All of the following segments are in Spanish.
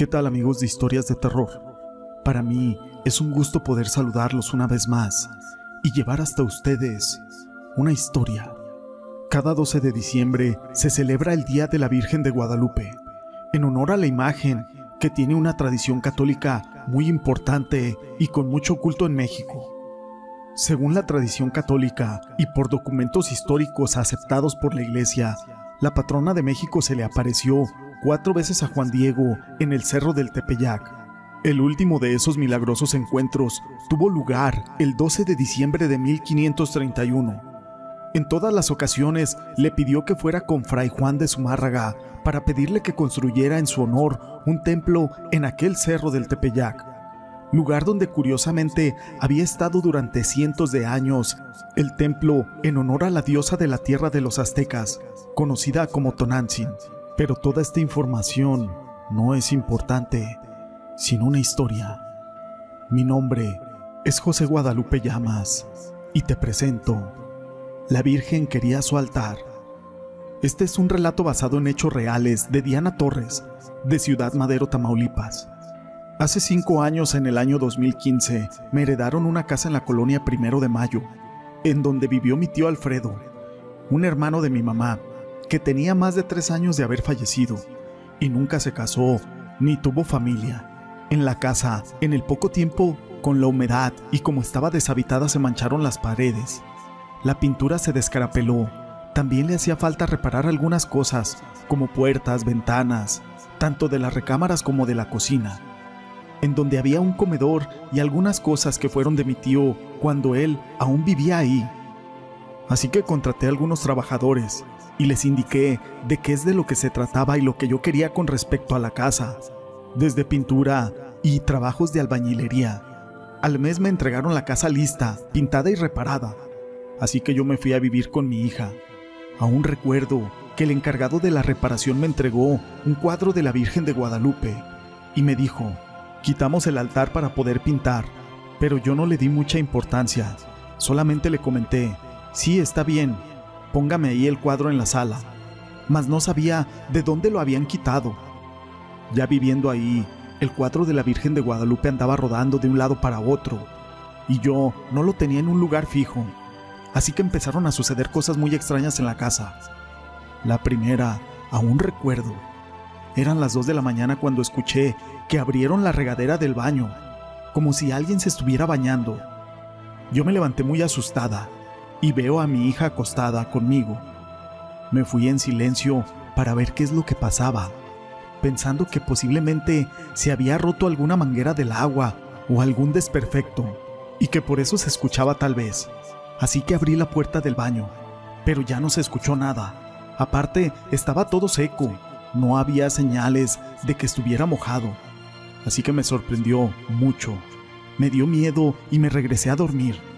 ¿Qué tal amigos de historias de terror? Para mí es un gusto poder saludarlos una vez más y llevar hasta ustedes una historia. Cada 12 de diciembre se celebra el Día de la Virgen de Guadalupe, en honor a la imagen que tiene una tradición católica muy importante y con mucho culto en México. Según la tradición católica y por documentos históricos aceptados por la Iglesia, la patrona de México se le apareció cuatro veces a Juan Diego en el Cerro del Tepeyac. El último de esos milagrosos encuentros tuvo lugar el 12 de diciembre de 1531. En todas las ocasiones le pidió que fuera con Fray Juan de Zumárraga para pedirle que construyera en su honor un templo en aquel cerro del Tepeyac, lugar donde curiosamente había estado durante cientos de años el templo en honor a la diosa de la tierra de los aztecas, conocida como Tonantzin. Pero toda esta información no es importante, sino una historia. Mi nombre es José Guadalupe Llamas y te presento La Virgen quería su altar. Este es un relato basado en hechos reales de Diana Torres, de Ciudad Madero, Tamaulipas. Hace cinco años, en el año 2015, me heredaron una casa en la colonia Primero de Mayo, en donde vivió mi tío Alfredo, un hermano de mi mamá, que tenía más de tres años de haber fallecido y nunca se casó ni tuvo familia. En la casa, en el poco tiempo, con la humedad y como estaba deshabitada se mancharon las paredes. La pintura se descarapeló. También le hacía falta reparar algunas cosas, como puertas, ventanas, tanto de las recámaras como de la cocina, en donde había un comedor y algunas cosas que fueron de mi tío cuando él aún vivía ahí. Así que contraté a algunos trabajadores y les indiqué de qué es de lo que se trataba y lo que yo quería con respecto a la casa, desde pintura y trabajos de albañilería. Al mes me entregaron la casa lista, pintada y reparada, así que yo me fui a vivir con mi hija. Aún recuerdo que el encargado de la reparación me entregó un cuadro de la Virgen de Guadalupe y me dijo, quitamos el altar para poder pintar, pero yo no le di mucha importancia, solamente le comenté, sí, está bien, póngame ahí el cuadro en la sala, mas no sabía de dónde lo habían quitado. Ya viviendo ahí, el cuadro de la Virgen de Guadalupe andaba rodando de un lado para otro, y yo no lo tenía en un lugar fijo, así que empezaron a suceder cosas muy extrañas en la casa. La primera, aún recuerdo, eran las dos de la mañana cuando escuché que abrieron la regadera del baño, como si alguien se estuviera bañando. Yo me levanté muy asustada y veo a mi hija acostada conmigo. Me fui en silencio para ver qué es lo que pasaba, pensando que posiblemente se había roto alguna manguera del agua o algún desperfecto, y que por eso se escuchaba tal vez. Así que abrí la puerta del baño, pero ya no se escuchó nada. Aparte, estaba todo seco, no había señales de que estuviera mojado. Así que me sorprendió mucho. Me dio miedo y me regresé a dormir.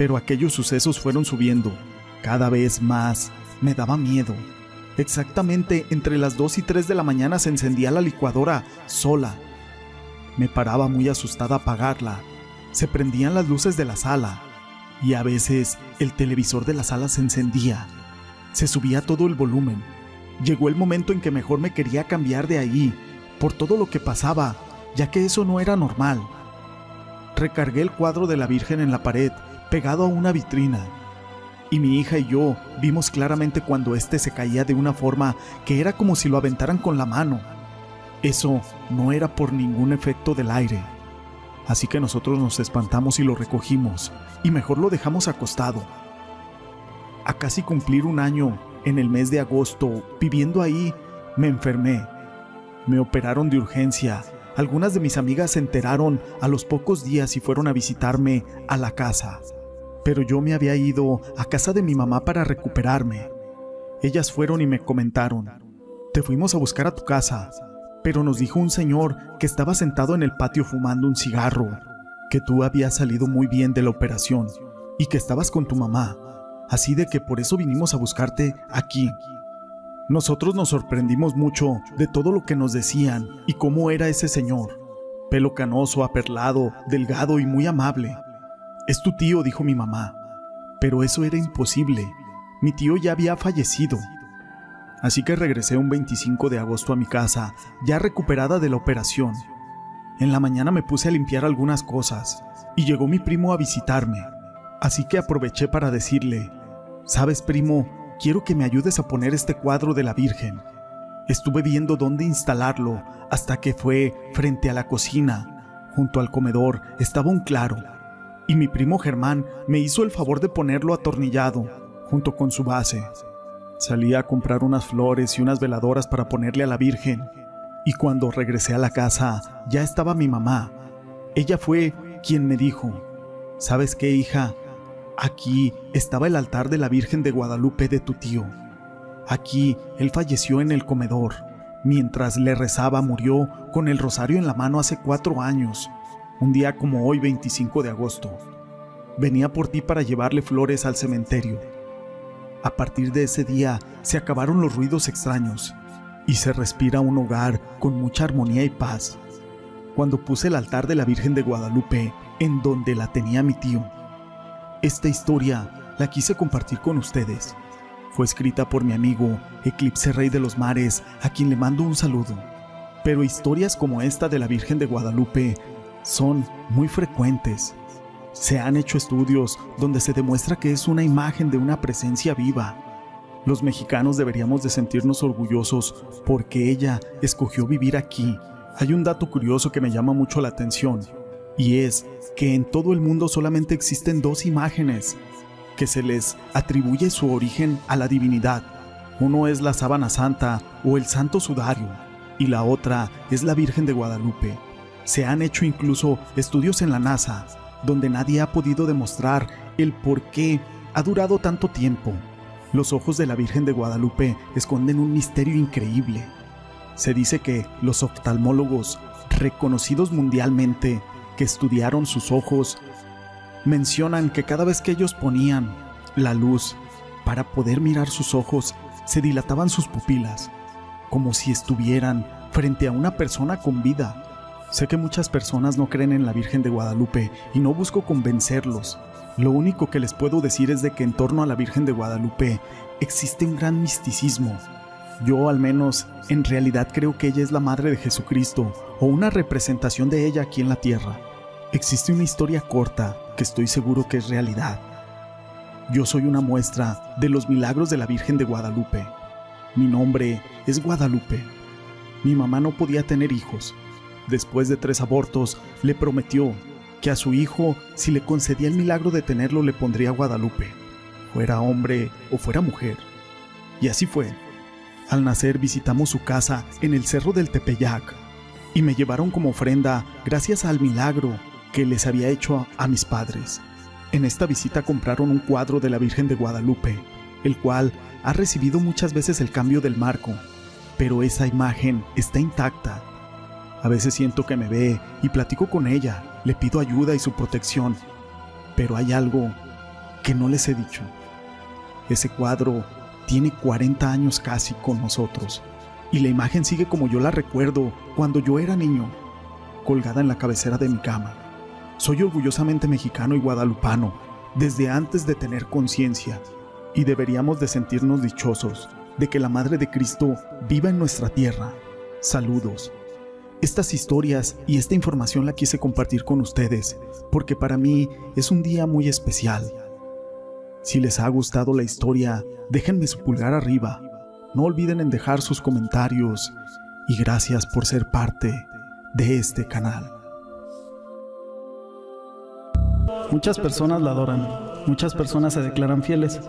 Pero aquellos sucesos fueron subiendo. Cada vez más me daba miedo. Exactamente entre las 2 y 3 de la mañana se encendía la licuadora sola. Me paraba muy asustada a apagarla. Se prendían las luces de la sala y a veces el televisor de la sala se encendía. Se subía todo el volumen. Llegó el momento en que mejor me quería cambiar de ahí, por todo lo que pasaba, ya que eso no era normal. Recargué el cuadro de la Virgen en la pared pegado a una vitrina. Y mi hija y yo vimos claramente cuando éste se caía de una forma que era como si lo aventaran con la mano. Eso no era por ningún efecto del aire. Así que nosotros nos espantamos y lo recogimos, y mejor lo dejamos acostado. A casi cumplir un año, en el mes de agosto, viviendo ahí, me enfermé. Me operaron de urgencia. Algunas de mis amigas se enteraron a los pocos días y fueron a visitarme a la casa pero yo me había ido a casa de mi mamá para recuperarme. Ellas fueron y me comentaron, te fuimos a buscar a tu casa, pero nos dijo un señor que estaba sentado en el patio fumando un cigarro, que tú habías salido muy bien de la operación y que estabas con tu mamá, así de que por eso vinimos a buscarte aquí. Nosotros nos sorprendimos mucho de todo lo que nos decían y cómo era ese señor, pelo canoso, aperlado, delgado y muy amable. Es tu tío, dijo mi mamá. Pero eso era imposible. Mi tío ya había fallecido. Así que regresé un 25 de agosto a mi casa, ya recuperada de la operación. En la mañana me puse a limpiar algunas cosas y llegó mi primo a visitarme. Así que aproveché para decirle, sabes primo, quiero que me ayudes a poner este cuadro de la Virgen. Estuve viendo dónde instalarlo hasta que fue frente a la cocina. Junto al comedor estaba un claro y mi primo Germán me hizo el favor de ponerlo atornillado junto con su base. Salí a comprar unas flores y unas veladoras para ponerle a la Virgen y cuando regresé a la casa ya estaba mi mamá. Ella fue quien me dijo, ¿sabes qué hija? Aquí estaba el altar de la Virgen de Guadalupe de tu tío. Aquí él falleció en el comedor. Mientras le rezaba murió con el rosario en la mano hace cuatro años un día como hoy 25 de agosto. Venía por ti para llevarle flores al cementerio. A partir de ese día se acabaron los ruidos extraños y se respira un hogar con mucha armonía y paz. Cuando puse el altar de la Virgen de Guadalupe en donde la tenía mi tío. Esta historia la quise compartir con ustedes. Fue escrita por mi amigo Eclipse Rey de los Mares, a quien le mando un saludo. Pero historias como esta de la Virgen de Guadalupe son muy frecuentes. Se han hecho estudios donde se demuestra que es una imagen de una presencia viva. Los mexicanos deberíamos de sentirnos orgullosos porque ella escogió vivir aquí. Hay un dato curioso que me llama mucho la atención y es que en todo el mundo solamente existen dos imágenes que se les atribuye su origen a la divinidad. Uno es la sábana santa o el santo sudario y la otra es la Virgen de Guadalupe. Se han hecho incluso estudios en la NASA donde nadie ha podido demostrar el por qué ha durado tanto tiempo. Los ojos de la Virgen de Guadalupe esconden un misterio increíble. Se dice que los oftalmólogos reconocidos mundialmente que estudiaron sus ojos mencionan que cada vez que ellos ponían la luz para poder mirar sus ojos, se dilataban sus pupilas, como si estuvieran frente a una persona con vida Sé que muchas personas no creen en la Virgen de Guadalupe y no busco convencerlos. Lo único que les puedo decir es de que en torno a la Virgen de Guadalupe existe un gran misticismo. Yo al menos en realidad creo que ella es la Madre de Jesucristo o una representación de ella aquí en la tierra. Existe una historia corta que estoy seguro que es realidad. Yo soy una muestra de los milagros de la Virgen de Guadalupe. Mi nombre es Guadalupe. Mi mamá no podía tener hijos después de tres abortos, le prometió que a su hijo, si le concedía el milagro de tenerlo, le pondría Guadalupe, fuera hombre o fuera mujer. Y así fue. Al nacer visitamos su casa en el cerro del Tepeyac y me llevaron como ofrenda gracias al milagro que les había hecho a, mis padres. En esta visita compraron un cuadro de la Virgen de Guadalupe, el cual ha recibido muchas veces el cambio del marco, pero esa imagen está intacta a veces siento que me ve y platico con ella, le pido ayuda y su protección, pero hay algo que no les he dicho. Ese cuadro tiene 40 años casi con nosotros y la imagen sigue como yo la recuerdo cuando yo era niño, colgada en la cabecera de mi cama. Soy orgullosamente mexicano y guadalupano desde antes de tener conciencia y deberíamos de sentirnos dichosos de que la Madre de Cristo viva en nuestra tierra. Saludos. Estas historias y esta información la quise compartir con ustedes porque para mí es un día muy especial. Si les ha gustado la historia, déjenme su pulgar arriba. No olviden en dejar sus comentarios y gracias por ser parte de este canal. Muchas personas la adoran, muchas personas se declaran fieles,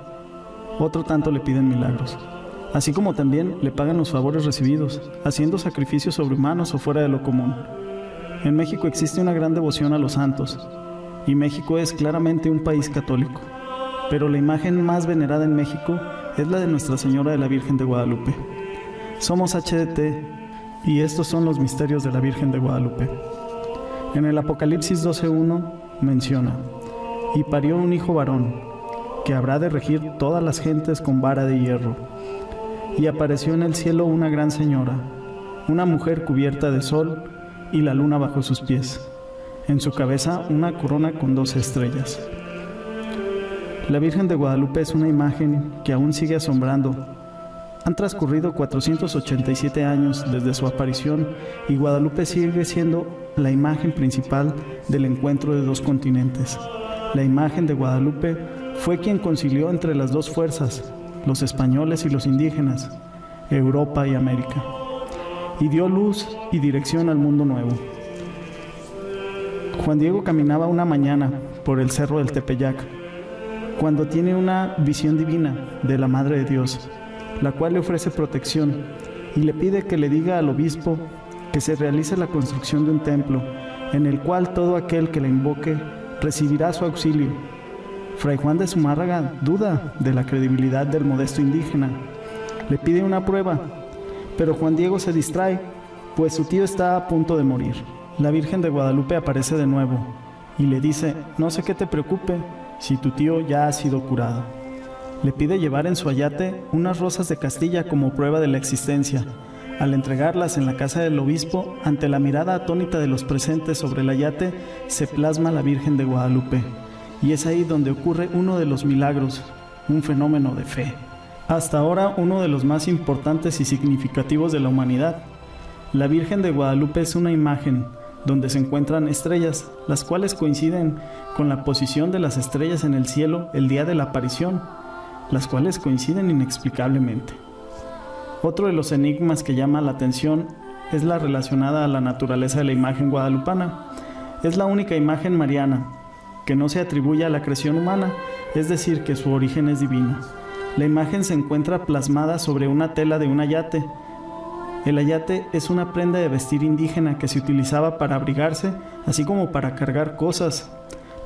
otro tanto le piden milagros así como también le pagan los favores recibidos, haciendo sacrificios sobrehumanos o fuera de lo común. En México existe una gran devoción a los santos, y México es claramente un país católico, pero la imagen más venerada en México es la de Nuestra Señora de la Virgen de Guadalupe. Somos HDT y estos son los misterios de la Virgen de Guadalupe. En el Apocalipsis 12.1 menciona, y parió un hijo varón, que habrá de regir todas las gentes con vara de hierro y apareció en el cielo una gran señora, una mujer cubierta de sol y la luna bajo sus pies, en su cabeza una corona con dos estrellas. La Virgen de Guadalupe es una imagen que aún sigue asombrando Han transcurrido 487 años desde su aparición y Guadalupe sigue siendo la imagen principal del encuentro de dos continentes. La imagen de Guadalupe fue quien concilió entre las dos fuerzas, los españoles y los indígenas, Europa y América, y dio luz y dirección al mundo nuevo. Juan Diego caminaba una mañana por el cerro del Tepeyac, cuando tiene una visión divina de la Madre de Dios, la cual le ofrece protección y le pide que le diga al obispo que se realice la construcción de un templo en el cual todo aquel que le invoque recibirá su auxilio. Fray Juan de Zumárraga duda de la credibilidad del modesto indígena. Le pide una prueba, pero Juan Diego se distrae, pues su tío está a punto de morir. La Virgen de Guadalupe aparece de nuevo y le dice, no sé qué te preocupe si tu tío ya ha sido curado. Le pide llevar en su ayate unas rosas de Castilla como prueba de la existencia. Al entregarlas en la casa del obispo, ante la mirada atónita de los presentes sobre el ayate, se plasma la Virgen de Guadalupe. Y es ahí donde ocurre uno de los milagros, un fenómeno de fe. Hasta ahora uno de los más importantes y significativos de la humanidad. La Virgen de Guadalupe es una imagen, donde se encuentran estrellas, las cuales coinciden con la posición de las estrellas en el cielo el día de la aparición, las cuales coinciden inexplicablemente. Otro de los enigmas que llama la atención es la relacionada a la naturaleza de la imagen guadalupana. Es la única imagen mariana que no se atribuye a la creación humana, es decir, que su origen es divino. La imagen se encuentra plasmada sobre una tela de un ayate, el ayate es una prenda de vestir indígena que se utilizaba para abrigarse, así como para cargar cosas.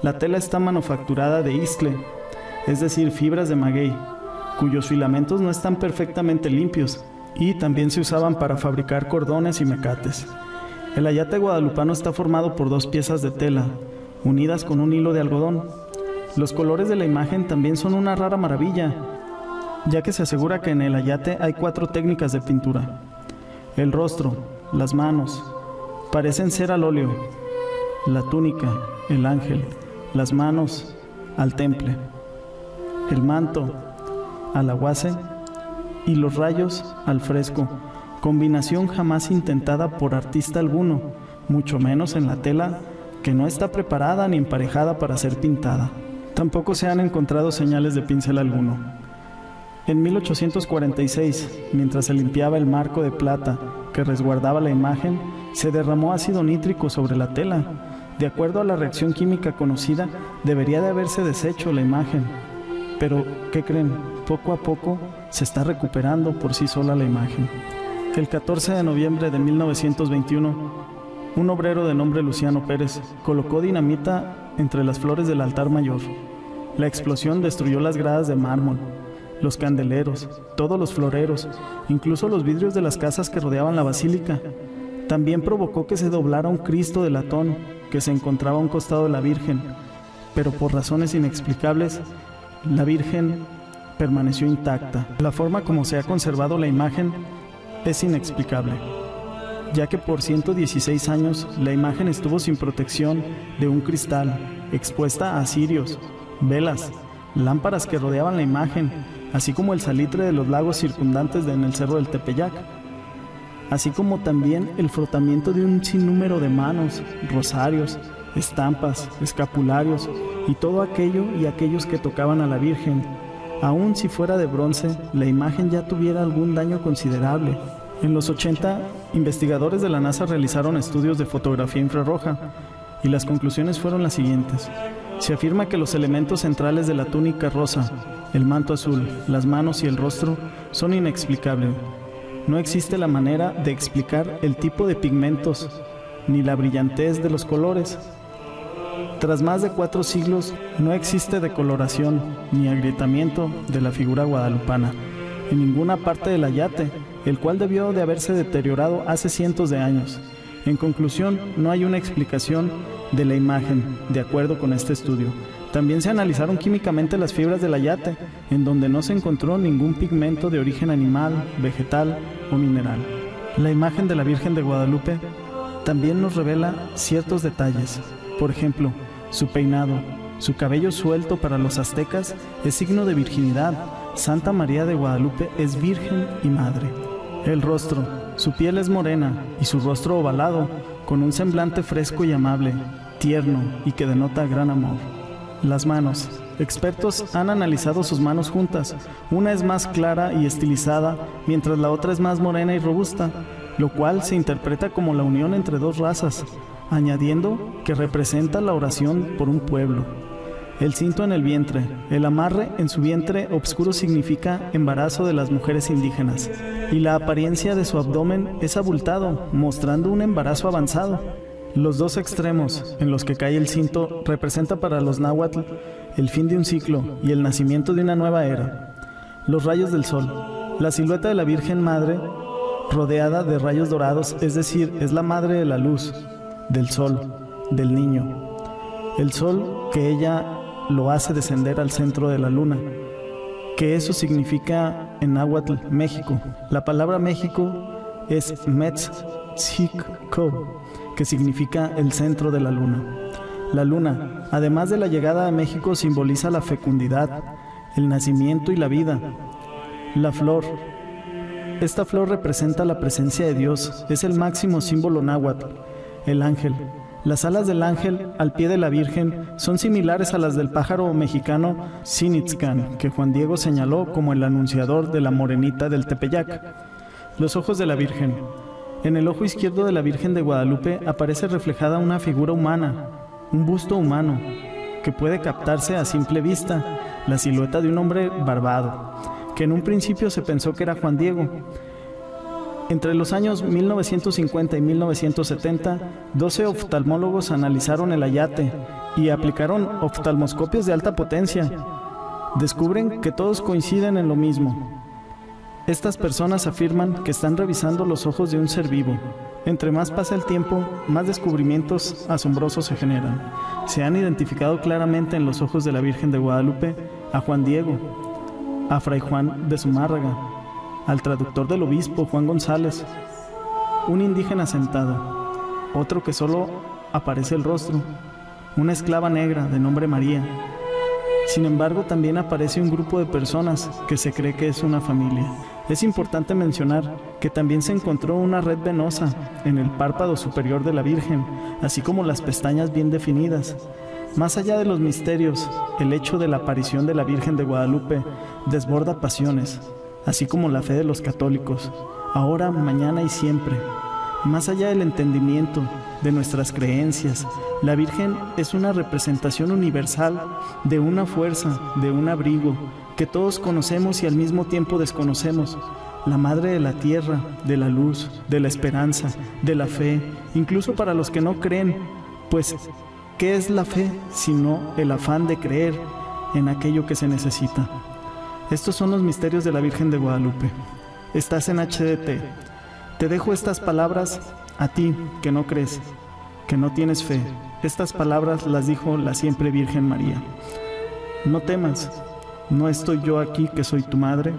La tela está manufacturada de iscle, es decir, fibras de maguey, cuyos filamentos no están perfectamente limpios, y también se usaban para fabricar cordones y mecates. El ayate guadalupano está formado por dos piezas de tela, unidas con un hilo de algodón. Los colores de la imagen también son una rara maravilla, ya que se asegura que en el ayate hay cuatro técnicas de pintura. El rostro, las manos, parecen ser al óleo. La túnica, el ángel, las manos, al temple. El manto, al aguace y los rayos, al fresco. Combinación jamás intentada por artista alguno, mucho menos en la tela que no está preparada ni emparejada para ser pintada. Tampoco se han encontrado señales de pincel alguno. En 1846, mientras se limpiaba el marco de plata que resguardaba la imagen, se derramó ácido nítrico sobre la tela. De acuerdo a la reacción química conocida, debería de haberse deshecho la imagen. Pero, ¿qué creen? Poco a poco se está recuperando por sí sola la imagen. El 14 de noviembre de 1921, un obrero de nombre Luciano Pérez colocó dinamita entre las flores del altar mayor. La explosión destruyó las gradas de mármol, los candeleros, todos los floreros, incluso los vidrios de las casas que rodeaban la basílica. También provocó que se doblara un Cristo de latón que se encontraba a un costado de la Virgen, pero por razones inexplicables, la Virgen permaneció intacta. La forma como se ha conservado la imagen es inexplicable, ya que por 116 años la imagen estuvo sin protección de un cristal, expuesta a cirios, velas, lámparas que rodeaban la imagen, así como el salitre de los lagos circundantes en el cerro del Tepeyac, así como también el frotamiento de un sinnúmero de manos, rosarios, estampas, escapularios y todo aquello y aquellos que tocaban a la Virgen. Aun si fuera de bronce, la imagen ya tuviera algún daño considerable. En los 80, investigadores de la NASA realizaron estudios de fotografía infrarroja y las conclusiones fueron las siguientes. Se afirma que los elementos centrales de la túnica rosa, el manto azul, las manos y el rostro son inexplicables. No existe la manera de explicar el tipo de pigmentos ni la brillantez de los colores. Tras más de cuatro siglos no existe decoloración ni agrietamiento de la figura guadalupana en ninguna parte del ayate, el cual debió de haberse deteriorado hace cientos de años. En conclusión, no hay una explicación de la imagen, de acuerdo con este estudio. También se analizaron químicamente las fibras del ayate, en donde no se encontró ningún pigmento de origen animal, vegetal o mineral. La imagen de la Virgen de Guadalupe también nos revela ciertos detalles. Por ejemplo, su peinado, su cabello suelto para los aztecas es signo de virginidad, Santa María de Guadalupe es Virgen y Madre. El rostro, su piel es morena y su rostro ovalado, con un semblante fresco y amable, tierno y que denota gran amor. Las manos. Expertos han analizado sus manos juntas. Una es más clara y estilizada, mientras la otra es más morena y robusta, lo cual se interpreta como la unión entre dos razas, añadiendo que representa la oración por un pueblo. El cinto en el vientre. El amarre en su vientre oscuro significa embarazo de las mujeres indígenas. Y la apariencia de su abdomen es abultado, mostrando un embarazo avanzado. Los dos extremos en los que cae el cinto representa para los náhuatl el fin de un ciclo y el nacimiento de una nueva era. Los rayos del sol. La silueta de la Virgen Madre rodeada de rayos dorados, es decir, es la madre de la luz, del sol, del niño. El sol que ella lo hace descender al centro de la luna, que eso significa en náhuatl México. La palabra México es Metziko, que significa el centro de la luna. La luna, además de la llegada a México, simboliza la fecundidad, el nacimiento y la vida. La flor, esta flor representa la presencia de Dios, es el máximo símbolo náhuatl, el ángel. Las alas del ángel al pie de la Virgen son similares a las del pájaro mexicano Sinitzcan, que Juan Diego señaló como el anunciador de la morenita del Tepeyac. Los ojos de la Virgen. En el ojo izquierdo de la Virgen de Guadalupe aparece reflejada una figura humana, un busto humano, que puede captarse a simple vista, la silueta de un hombre barbado que en un principio se pensó que era Juan Diego. Entre los años 1950 y 1970, 12 oftalmólogos analizaron el ayate y aplicaron oftalmoscopios de alta potencia. Descubren que todos coinciden en lo mismo. Estas personas afirman que están revisando los ojos de un ser vivo. Entre más pasa el tiempo, más descubrimientos asombrosos se generan. Se han identificado claramente en los ojos de la Virgen de Guadalupe a Juan Diego, a Fray Juan de Zumárraga, al traductor del obispo Juan González, un indígena sentado, otro que solo aparece el rostro, una esclava negra de nombre María. Sin embargo, también aparece un grupo de personas que se cree que es una familia. Es importante mencionar que también se encontró una red venosa en el párpado superior de la Virgen, así como las pestañas bien definidas, más allá de los misterios, el hecho de la aparición de la Virgen de Guadalupe desborda pasiones, así como la fe de los católicos, ahora, mañana y siempre. Más allá del entendimiento de nuestras creencias, la Virgen es una representación universal de una fuerza, de un abrigo, que todos conocemos y al mismo tiempo desconocemos. La Madre de la Tierra, de la luz, de la esperanza, de la fe, incluso para los que no creen, pues ¿Qué es la fe sino el afán de creer en aquello que se necesita? Estos son los misterios de la Virgen de Guadalupe. Estás en HDT. Te dejo estas palabras a ti que no crees, que no tienes fe. Estas palabras las dijo la siempre Virgen María. No temas, no estoy yo aquí que soy tu madre,